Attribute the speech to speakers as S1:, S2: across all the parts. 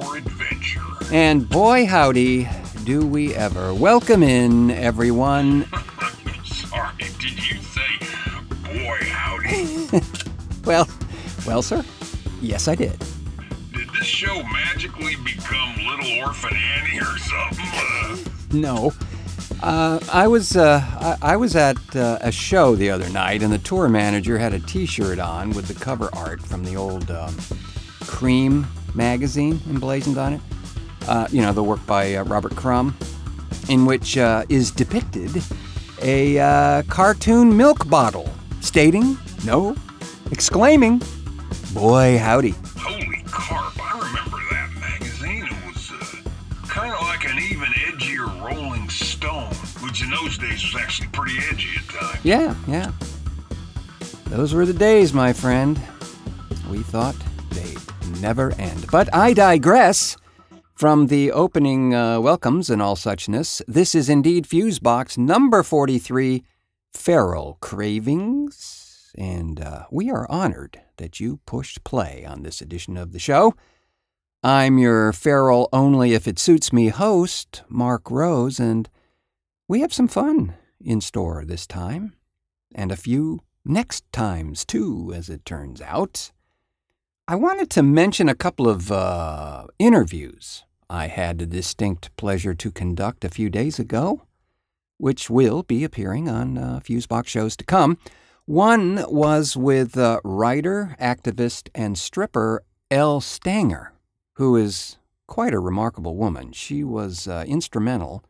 S1: for adventure.
S2: And boy, howdy, do we ever. Welcome in, everyone.
S1: Sorry, did you say, boy, howdy?
S2: Well, well, sir, yes, I did.
S1: Did this show magically become Little Orphan Annie or something?
S2: No. Uh, I was uh, I, I was at uh, a show the other night, and the tour manager had a T-shirt on with the cover art from the old um, Creem magazine emblazoned on it. Uh, you know, the work by uh, Robert Crumb, in which uh, is depicted a uh, cartoon milk bottle, stating no, exclaiming, "Boy, howdy!"
S1: holy carp, I remember that magazine. It was uh, kind of like an even edgier Rolling Stone, which in those days was actually pretty edgy at times.
S2: Yeah, yeah. Those were the days, my friend. We thought never end. But I digress. From the opening uh, welcomes and all suchness, this is indeed Fusebox number 43, Feral Cravings. And uh, we are honored that you pushed play on this edition of the show. I'm your feral only if it suits me host, Marc Rose, and we have some fun in store this time and a few next times, too, as it turns out. I wanted to mention a couple of uh, interviews I had the distinct pleasure to conduct a few days ago, which will be appearing on uh, Fusebox shows to come. One was with uh, writer, activist, and stripper Elle Stanger, who is quite a remarkable woman. She was uh, instrumental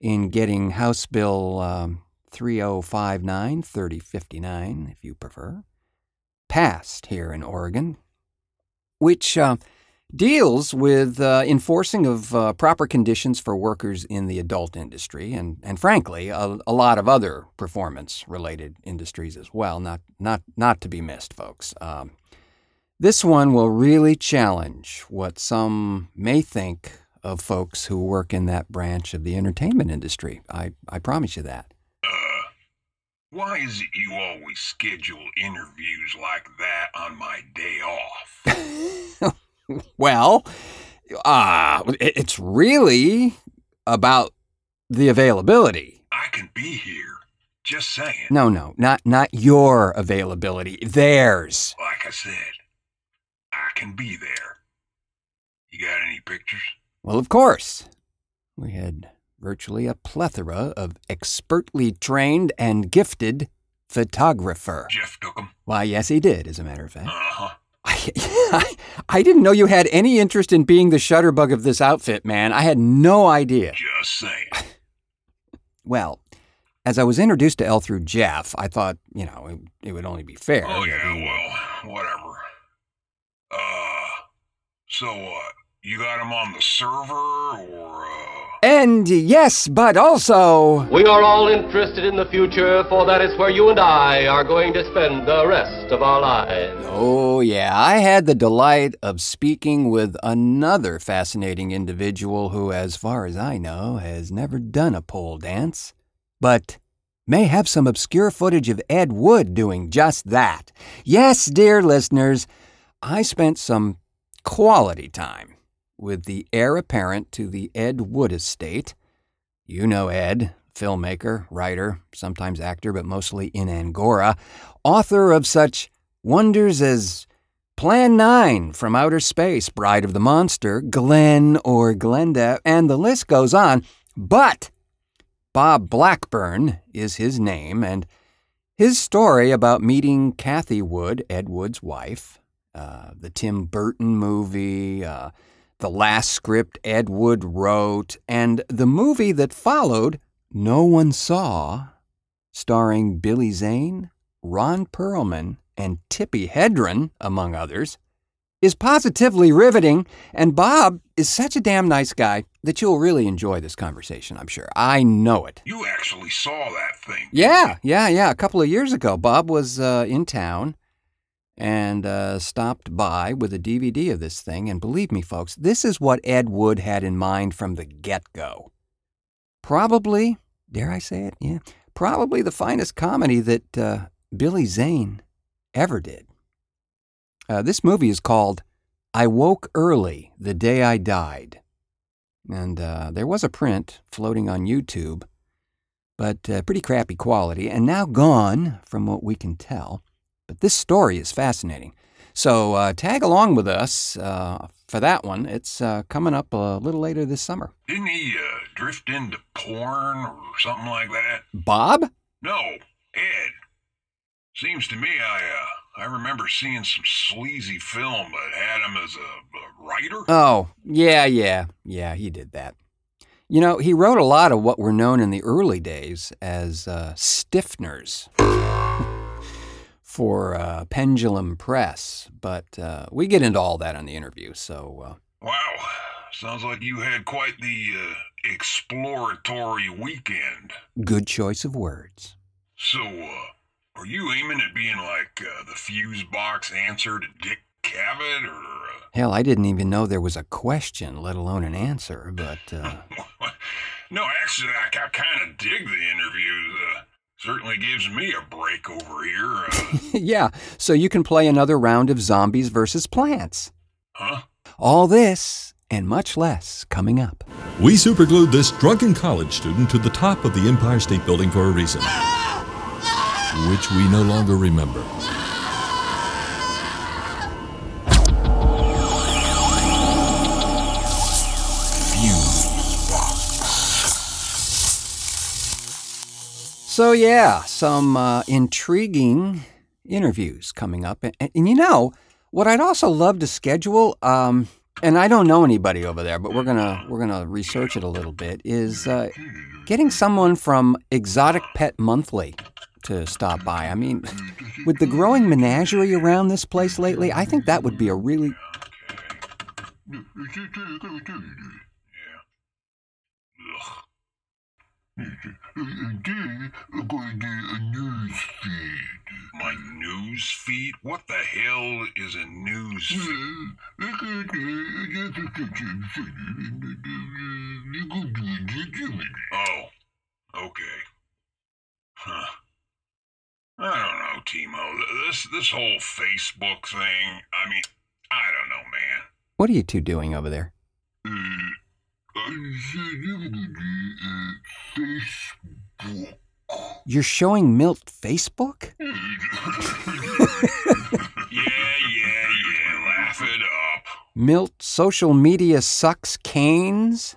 S2: in getting House Bill um, 3059, 3059, if you prefer, passed here in Oregon, which uh, deals with uh, enforcing of uh, proper conditions for workers in the adult industry and, and frankly, a, a lot of other performance related industries as well, not, not, not to be missed, folks. Um, this one will really challenge what some may think of folks who work in that branch of the entertainment industry. I, I promise you that.
S1: Why is it you always schedule interviews like that on my day off?
S2: Well, uh, it's really about the availability.
S1: I can be here. Just saying.
S2: No, no, not not your availability. Theirs.
S1: Like I said, I can be there. You got any pictures?
S2: Well, of course. We had virtually a plethora of expertly trained and gifted photographer.
S1: Jeff took 'em.
S2: Why, yes, he did, as a matter of fact.
S1: Uh-huh.
S2: I, I didn't know you had any interest in being the shutterbug of this outfit, man. I had no idea.
S1: Just saying.
S2: Well, as I was introduced to Elle through Jeff, I thought, you know, it, it would only be fair.
S1: Oh, yeah,
S2: he-
S1: well, whatever. Uh, so what? You got him on the server, or, uh...
S2: And yes, but also.
S3: We are all interested in the future, for that is where you and I are going to spend the rest of our lives.
S2: Oh, yeah, I had the delight of speaking with another fascinating individual who, as far as I know, has never done a pole dance, but may have some obscure footage of Ed Wood doing just that. Yes, dear listeners, I spent some quality time with the heir apparent to the Ed Wood estate. You know Ed, filmmaker, writer, sometimes actor, but mostly in Angora, author of such wonders as Plan 9 from Outer Space, Bride of the Monster, Glen or Glenda, and the list goes on. But Bob Blackburn is his name, and his story about meeting Kathy Wood, Ed Wood's wife, uh, the Tim Burton movie, uh, the last script Ed Wood wrote, and the movie that followed, No One Saw, starring Billy Zane, Ron Perlman, and Tippi Hedren, among others, is positively riveting, and Bob is such a damn nice guy that you'll really enjoy this conversation, I'm sure. I know it.
S1: You actually saw that thing.
S2: Yeah, yeah, yeah. A couple of years ago, Bob was uh, in town and uh, stopped by with a DVD of this thing. And believe me, folks, this is what Ed Wood had in mind from the get go. Probably, dare I say it? Yeah, probably the finest comedy that uh, Billy Zane ever did. Uh, this movie is called I woke early the day I died. And uh, there was a print floating on YouTube, but uh, pretty crappy quality, and now gone from what we can tell. But this story is fascinating. So uh, tag along with us uh, for that one. It's uh, coming up a little later this summer.
S1: Didn't he uh, drift into porn or something like that?
S2: Bob?
S1: No, Ed. Seems to me I uh, I remember seeing some sleazy film that had him as a, a writer.
S2: Oh, yeah, yeah, yeah, he did that. You know, he wrote a lot of what were known in the early days as uh, stiffeners for uh, Pendulum Press, but uh, we get into all that on the interview, so. Uh,
S1: wow, sounds like you had quite the uh, exploratory weekend.
S2: Good choice of words.
S1: So, uh, are you aiming at being like uh, the Fusebox answer to Dick Cavett, or? Uh...
S2: Hell, I didn't even know there was a question, let alone an answer. But uh...
S1: no, actually, I, I kind of dig the interviews. Certainly gives me a break over here. Uh.
S2: yeah, so you can play another round of zombies versus plants.
S1: Huh?
S2: All this and much less coming up.
S4: We superglued this drunken college student to the top of the Empire State Building for a reason which we no longer remember.
S2: So, yeah, some uh, intriguing interviews coming up. And, and, you know, what I'd also love to schedule, um, and I don't know anybody over there, but we're gonna we're gonna research it a little bit. Is uh, getting someone from Exotic Pet Monthly to stop by. I mean, with the growing menagerie around this place lately, I think that would be a really.
S1: Yeah. news feed. My news feed? What the hell is a news feed? Oh, okay. Huh. I don't know, Timo. This this whole Facebook thing. I mean, I don't know, man.
S2: What are you two doing over there?
S1: Uh, Facebook.
S2: You're showing Milt Facebook?
S1: yeah, yeah, yeah. Laugh it up.
S2: Milt social media sucks Kanes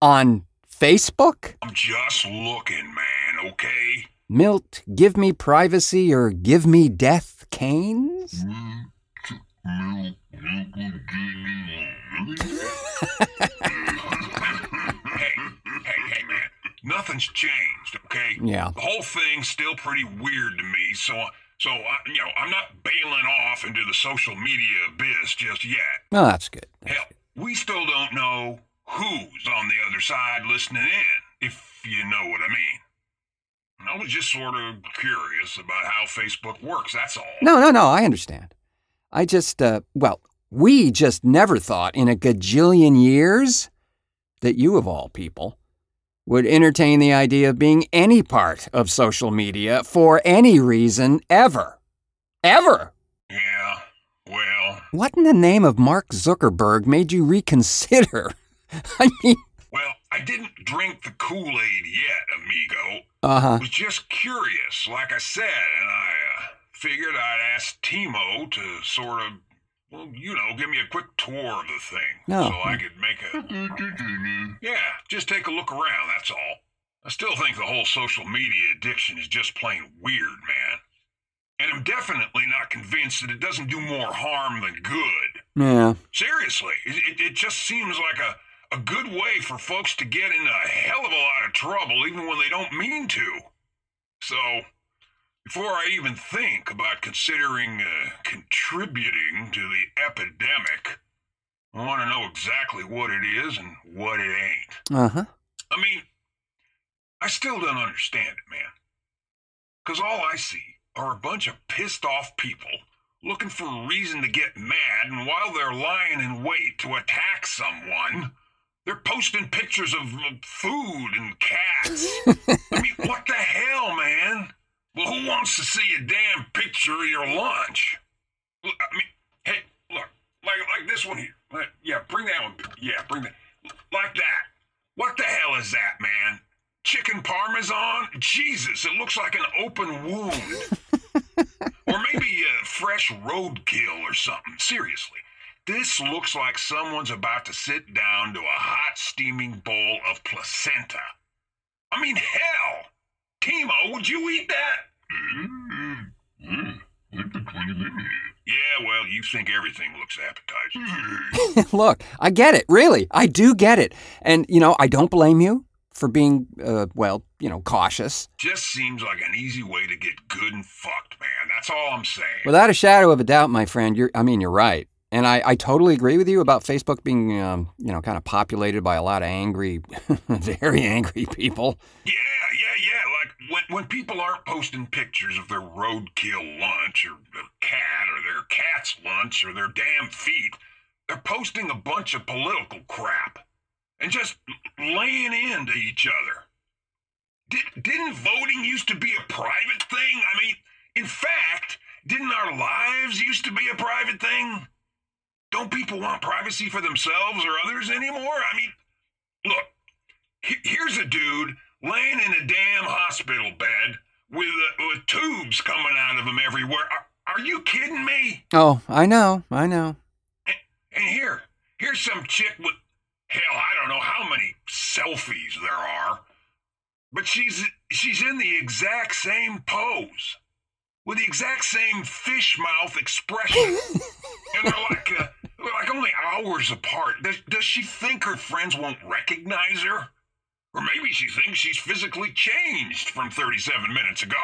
S2: on Facebook?
S1: I'm just looking, man, okay?
S2: Milt, give me privacy or give me death Kanes?
S1: hey, hey, hey, man. Nothing's changed, okay?
S2: Yeah.
S1: The whole thing's still pretty weird to me, so so I, you know, I'm not bailing off into the social media abyss just yet.
S2: Oh, that's good. That's
S1: Hell,
S2: good.
S1: we still don't know who's on the other side listening in, if you know what I mean. I was just sort of curious about how Facebook works, that's all.
S2: No, no, no, I understand. I just, uh, well, we just never thought in a gajillion years that you, of all people, would entertain the idea of being any part of social media for any reason ever. Ever.
S1: Yeah, well.
S2: What in the name of Mark Zuckerberg made you reconsider? I mean,
S1: well, I didn't drink the Kool Aid yet, amigo.
S2: Uh huh.
S1: I was just curious, like I said, and I uh, figured I'd ask Timo to sort of, well, you know, give me a quick tour of the thing.
S2: No.
S1: So I could make a. yeah, just take a look around, that's all. I still think the whole social media addiction is just plain weird, man. And I'm definitely not convinced that it doesn't do more harm than good.
S2: Yeah.
S1: Seriously, it, it, it just seems like a a good way for folks to get in a hell of a lot of trouble even when they don't mean to. So, before I even think about considering uh, contributing to the epidemic, I want to know exactly what it is and what it ain't.
S2: Uh huh.
S1: I mean, I still don't understand it, man. Because all I see are a bunch of pissed off people looking for a reason to get mad, and while they're lying in wait to attack someone, they're posting pictures of food and cats. I mean, what the hell, man? Well, who wants to see a damn picture of your lunch? I mean, hey, look, Like like this one here. Like, yeah, bring that one. Yeah, bring that. Like that. What the hell is that, man? Chicken parmesan? Jesus, it looks like an open wound. or maybe a fresh roadkill or something. Seriously. This looks like someone's about to sit down to a hot steaming bowl of placenta. I mean, hell! Timo, would you eat that? Yeah, well, you think everything looks appetizing.
S2: Look, I get it. Really, I do get it. And you know, I don't blame you for being, uh, well, you know, cautious.
S1: Just seems like an easy way to get good and fucked, man. That's all I'm saying.
S2: Without a shadow of a doubt, my friend, you're. I mean, you're right. And I, I totally agree with you about Facebook being, um, you know, kind of populated by a lot of angry, very angry people.
S1: Yeah, yeah, when, when people aren't posting pictures of their roadkill lunch or their cat or their cat's lunch or their damn feet, they're posting a bunch of political crap and just laying into each other. Did, didn't voting used to be a private thing? I mean, in fact, didn't our lives used to be a private thing? Don't people want privacy for themselves or others anymore? I mean, look, he- here's a dude laying in a damn hospital bed with, uh, with tubes coming out of him everywhere. Are, are you kidding me?
S2: Oh, I know, I know.
S1: And here, here's some chick with, hell, I don't know how many selfies there are, but she's she's in the exact same pose with the exact same fish mouth expression, and they're like uh, they're like only hours apart. Does, does she think her friends won't recognize her? Or maybe she thinks she's physically changed from 37 minutes ago.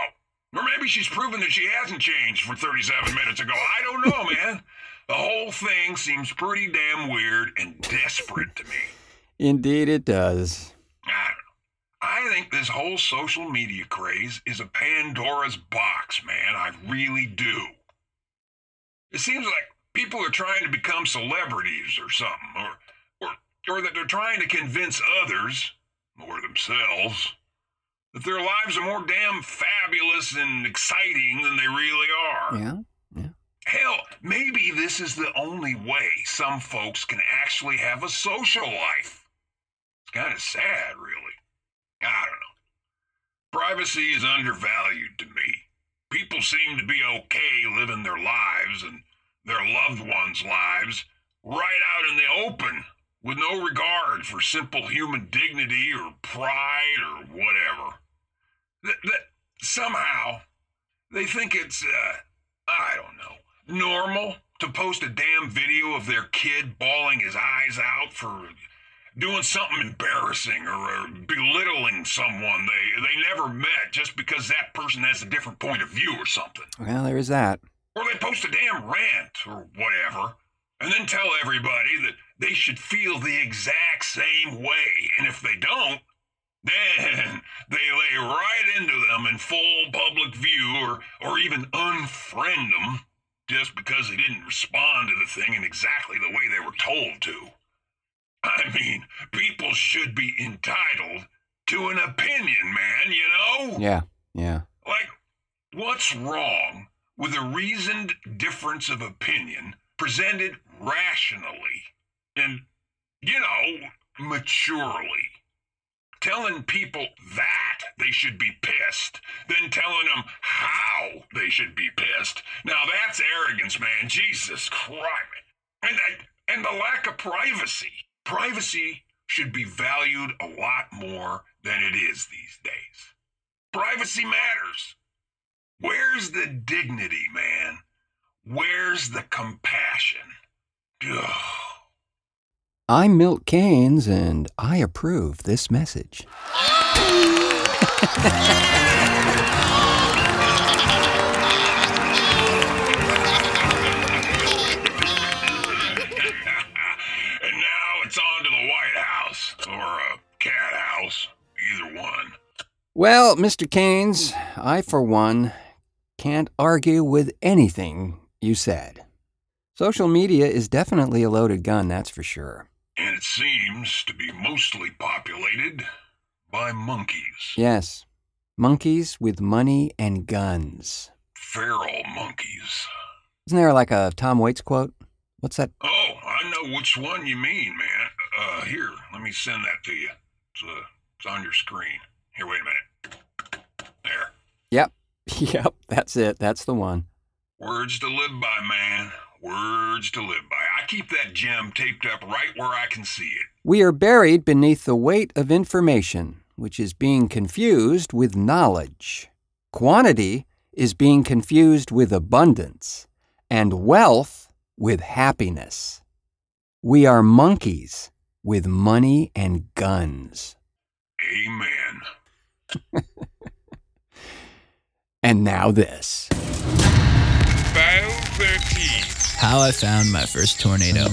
S1: Or maybe she's proven that she hasn't changed from 37 minutes ago. I don't know, man. The whole thing seems pretty damn weird and desperate to me.
S2: Indeed, it does.
S1: I don't know. I think this whole social media craze is a Pandora's box, man. I really do. It seems like people are trying to become celebrities or something, or, or, or that they're trying to convince others, or themselves, that their lives are more damn fabulous and exciting than they really are.
S2: Yeah, yeah.
S1: Hell, maybe this is the only way some folks can actually have a social life. It's kind of sad, really. I don't know. Privacy is undervalued to me. People seem to be okay living their lives and their loved ones' lives right out in the open with no regard for simple human dignity or pride or whatever. That, that somehow they think it's, uh, I don't know, normal to post a damn video of their kid bawling his eyes out for doing something embarrassing or, or belittling someone they they never met just because that person has a different point of view or something.
S2: Well, there is that.
S1: Or they post a damn rant or whatever, and then tell everybody that they should feel the exact same way. And if they don't, then they lay right into them in full public view or, or even unfriend them just because they didn't respond to the thing in exactly the way they were told to. I mean, people should be entitled to an opinion, man, you know?
S2: Yeah, yeah.
S1: Like, what's wrong with a reasoned difference of opinion presented rationally and, you know, maturely? Telling people that they should be pissed, then telling them how they should be pissed. Now that's arrogance, man. Jesus Christ. And, and the lack of privacy. Privacy should be valued a lot more than it is these days. Privacy matters. Where's the dignity, man? Where's the compassion? Ugh.
S2: I'm Milt Kanes, and I approve this message.
S1: and now it's on to the White House or a cat house, either one.
S2: Well, Mr. Kanes, I, for one, can't argue with anything you said. Social media is definitely a loaded gun, that's for sure.
S1: And it seems to be mostly populated by monkeys.
S2: Yes, monkeys with money and guns.
S1: Feral monkeys.
S2: Isn't there like a Tom Waits quote? What's that?
S1: Oh, I know which one you mean, man. Uh, here, let me send that to you. It's, uh, it's on your screen. Here, wait a minute. There.
S2: Yep. Yep, that's it. That's the one.
S1: Words to live by, man. Words to live by. I keep that gem taped up right where I can see it.
S2: We are buried beneath the weight of information, which is being confused with knowledge. Quantity is being confused with abundance, and wealth with happiness. We are monkeys with money and guns.
S1: Amen.
S2: And now this.
S1: File 13.
S5: How I found my first tornado.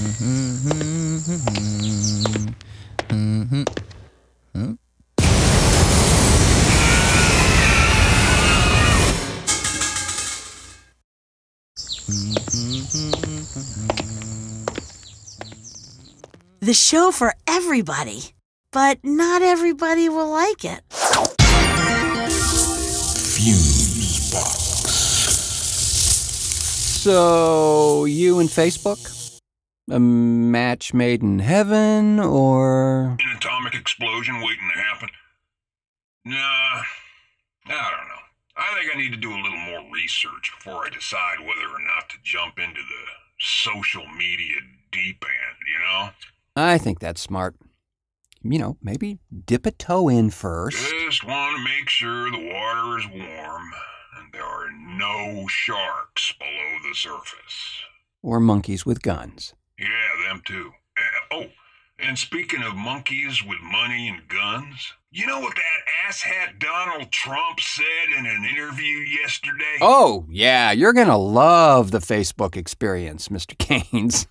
S6: The show for everybody, but not everybody will like it.
S2: So, you and Facebook? A match made in heaven, or.
S1: An atomic explosion waiting to happen? Nah, I don't know. I think I need to do a little more research before I decide whether or not to jump into the social media deep end, you know?
S2: I think that's smart. You know, maybe dip a toe in first.
S1: Just want to make sure the water is warm and there are no sharks below the surface.
S2: Or monkeys with guns.
S1: Yeah, them too. Uh, oh, and speaking of monkeys with money and guns, you know what that asshat Donald Trump said in an interview yesterday?
S2: Oh, yeah, you're going to love the Facebook experience, Mr. Kanes.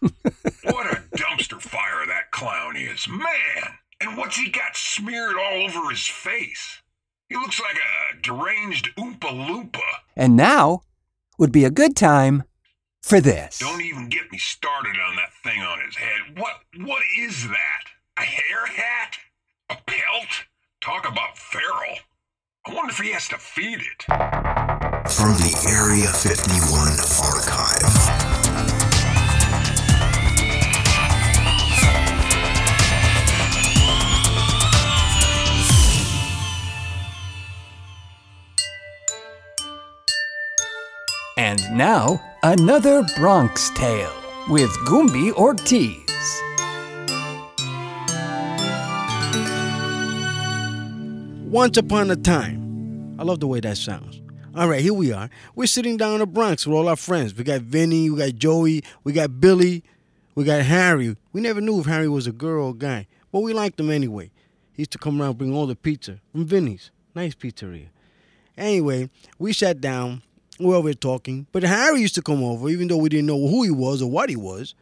S1: What a dumpster fire that clown is, man! And what's he got smeared all over his face? He looks like a deranged Oompa Loompa.
S2: and now would be a good time for this.
S1: Don't even get me started on that thing on his head. What what is that? A hair hat? A pelt? Talk about feral. I wonder if he has to feed it.
S7: From the Area 51
S2: And now, another Bronx Tale with Gumbi Ortiz.
S8: Once upon a time. I love the way that sounds. All right, here we are. We're sitting down in the Bronx with all our friends. We got Vinny, we got Joey, we got Billy, we got Harry. We never knew if Harry was a girl or a guy, but we liked him anyway. He used to come around bring all the pizza from Vinny's. Nice pizzeria. Anyway, we sat down, were over talking, but Harry used to come over, even though we didn't know who he was or what he was.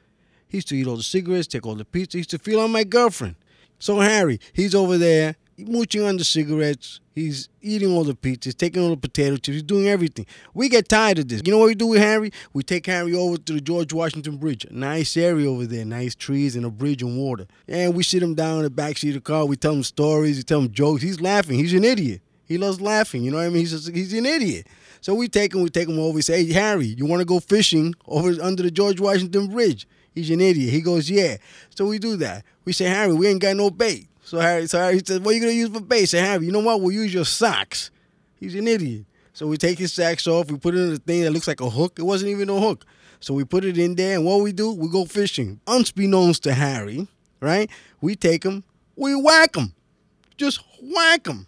S8: He used to eat all the cigarettes, take all the pizza. He used to feel on my girlfriend. So Harry, he's over there mooching on the cigarettes. He's eating all the pizzas, taking all the potato chips. He's doing everything. We get tired of this. You know what we do with Harry? We take Harry over to the George Washington Bridge. Nice area over there, nice trees and a bridge and water. And we sit him down in the back seat of the car. We tell him stories. We tell him jokes. He's laughing. He's an idiot. He loves laughing. You know what I mean? He's just, he's an idiot. So we take him. We take him over. We say, "Hey, Harry, you want to go fishing over under the George Washington Bridge?" He's an idiot. He goes, "Yeah." So we do that. We say, "Harry, we ain't got no bait." So Harry, so Harry says, "What are you gonna use for bait?" Say, "Harry, you know what? We'll use your socks." He's an idiot. So we take his socks off. We put it in a thing that looks like a hook. It wasn't even a hook. So we put it in there, and what we do, we go fishing. Unbeknownst to Harry, right? We take him, we whack him, just whack him.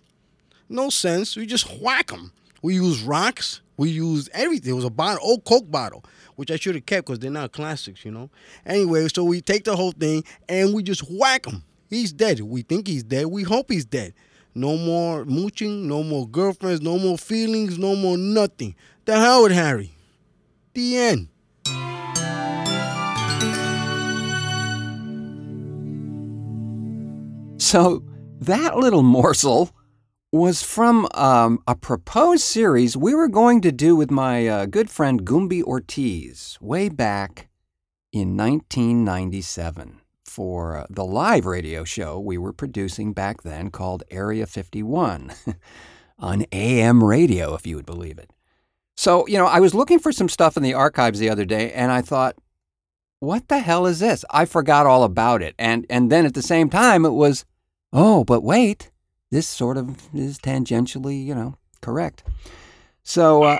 S8: No sense. We just whack him. We use rocks. We used everything. It was a bottle, old Coke bottle, which I should have kept because they're not classics, you know. Anyway, so we take the whole thing and we just whack him. He's dead. We think he's dead. We hope he's dead. No more mooching. No more girlfriends. No more feelings. No more nothing. The hell with Harry. The end.
S2: So, that little morsel was from um, a proposed series we were going to do with my uh, good friend Gumbi Ortiz way back in 1997 for uh, the live radio show we were producing back then called Area 51 on AM radio, if you would believe it. So, you know, I was looking for some stuff in the archives the other day and I thought, what the hell is this? I forgot all about it. And and then at the same time it was, oh, but wait, this sort of is tangentially, you know, correct. So uh,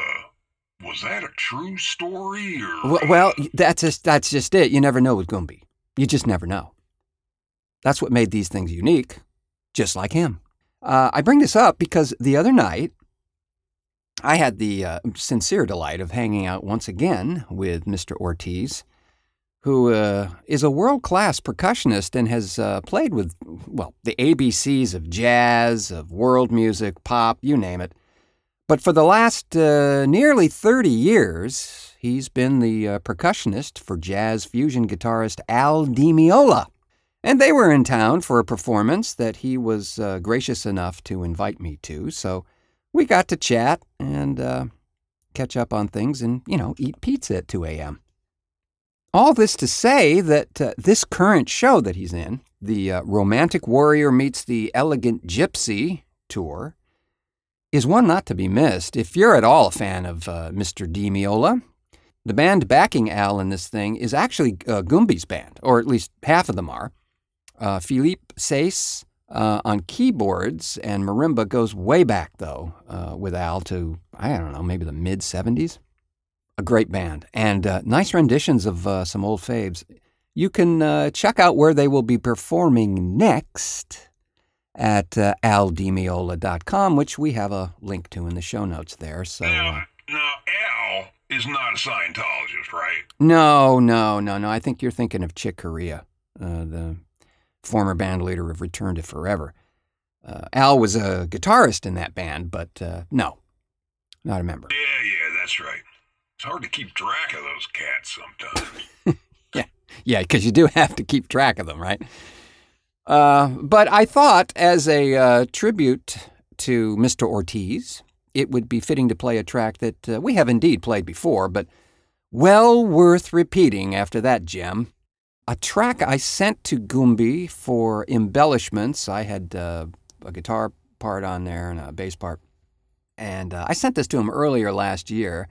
S1: Was that a true story or
S2: w- well, that's just that's just it. You never know with Gumbi. You just never know. That's what made these things unique, just like him. Uh, I bring this up because the other night I had the uh, sincere delight of hanging out once again with Mr. Ortiz, who uh, is a world class percussionist and has uh, played with, well, the ABCs of jazz, of world music, pop, you name it. But for the last uh, nearly 30 years, he's been the uh, percussionist for jazz fusion guitarist Al Di Meola. And they were in town for a performance that he was uh, gracious enough to invite me to. So we got to chat and uh, catch up on things and, you know, eat pizza at 2 a.m. All this to say that uh, this current show that he's in, the uh, Romantic Warrior Meets the Elegant Gypsy tour, is one not to be missed. If you're at all a fan of uh, Mr. Di Meola, the band backing Al in this thing is actually uh, Gumbi's band, or at least half of them are. Uh, Philippe Saisse uh, on keyboards, and marimba goes way back, though, uh, with Al to, I don't know, maybe the mid 70s. A great band, and uh, nice renditions of uh, some old faves. You can uh, check out where they will be performing next at uh, aldimeola.com, which we have a link to in the show notes there. So. Uh,
S1: now, now Al is not a Scientologist, right?
S2: No, no, no, no. I think you're thinking of Chick Corea, uh, the former band leader of Return to Forever. Uh, Al was a guitarist in that band, but uh, no, not a member.
S1: Yeah, yeah, that's right. It's hard to keep track of those cats sometimes.
S2: Yeah, yeah, because you do have to keep track of them, right? Uh, but I thought, as a uh, tribute to Mr. Ortiz, it would be fitting to play a track that uh, we have indeed played before, but well worth repeating after that gem. A track I sent to Gumbi for embellishments. I had uh, a guitar part on there and a bass part. And uh, I sent this to him earlier last year,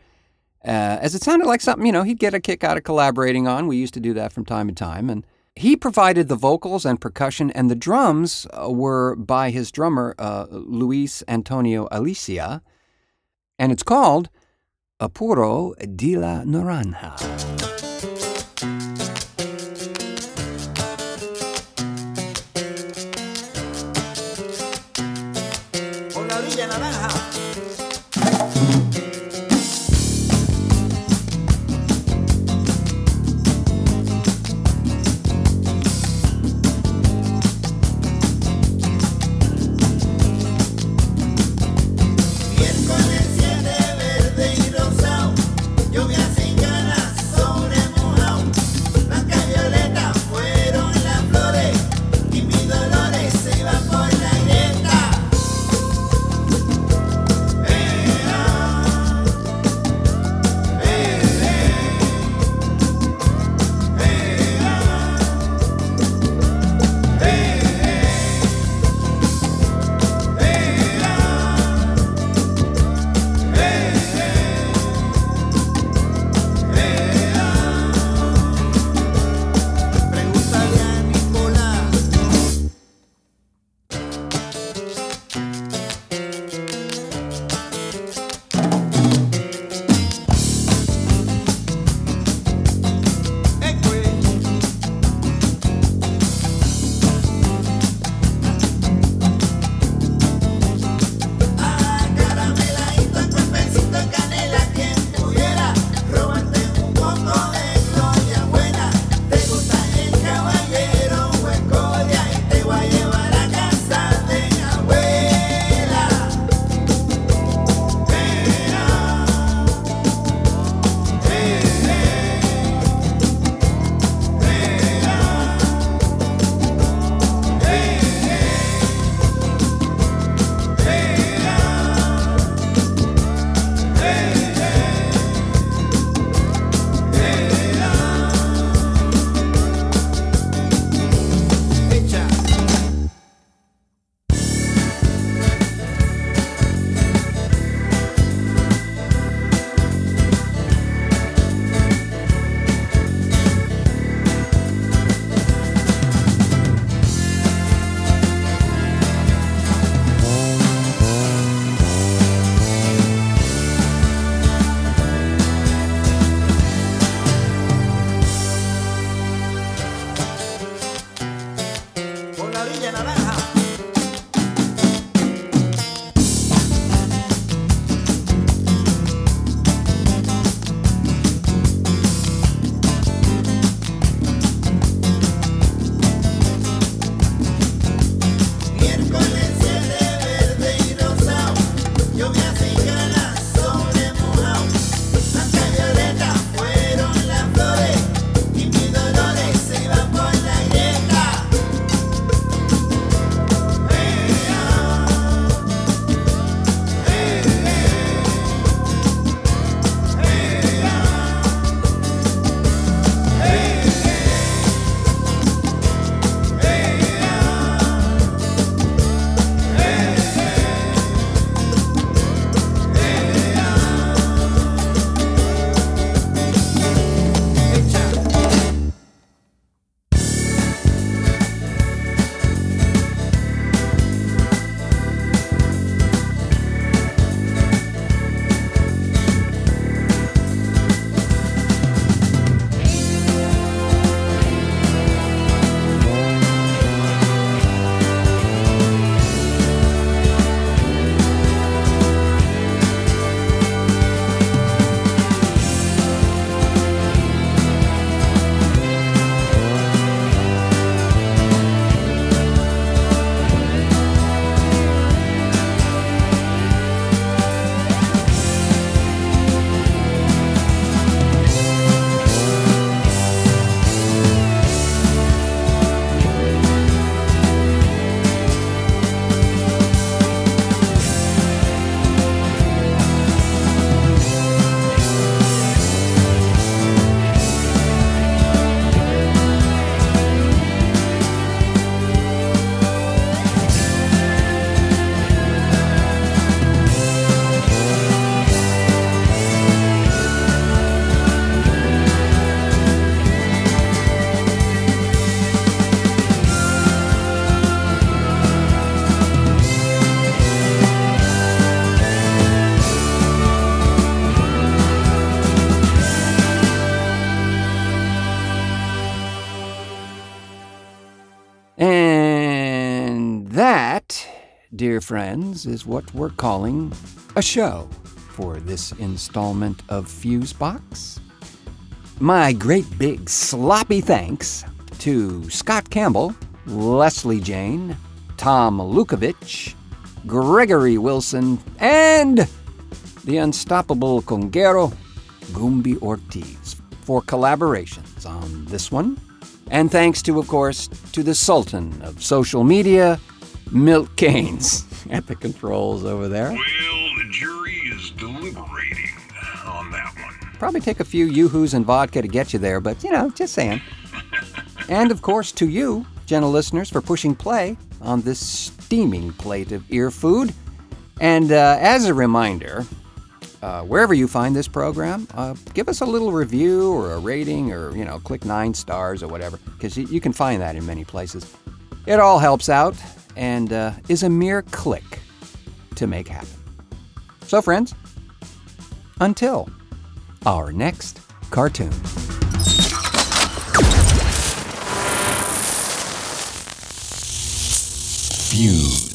S2: uh, as it sounded like something, you know, he'd get a kick out of collaborating on. We used to do that from time to time. And he provided the vocals and percussion, and the drums uh, were by his drummer, uh, Luis Antonio Alicia. And it's called Apuro de la Naranja. Friends, is what we're calling a show for this installment of Fusebox. My great big sloppy thanks to Scott Campbell, Leslie Jane, Tom Lukovitch, Gregory Wilson, and the unstoppable Congero, Gumbi Ortiz, for collaborations on this one. And thanks to, of course, to the Sultan of social media, Milt Kanes, at the controls over there.
S1: Well, the jury is deliberating on that one.
S2: Probably take a few yoo-hoos and vodka to get you there, but you know, just saying. and of course, to you, gentle listeners, for pushing play on this steaming plate of ear food. And uh, as a reminder, uh, wherever you find this program, uh, give us a little review or a rating, or you know, click nine stars or whatever, because you, you can find that in many places. It all helps out and uh, is a mere click to make happen. So, friends, until our next cartoon.
S4: Fuse.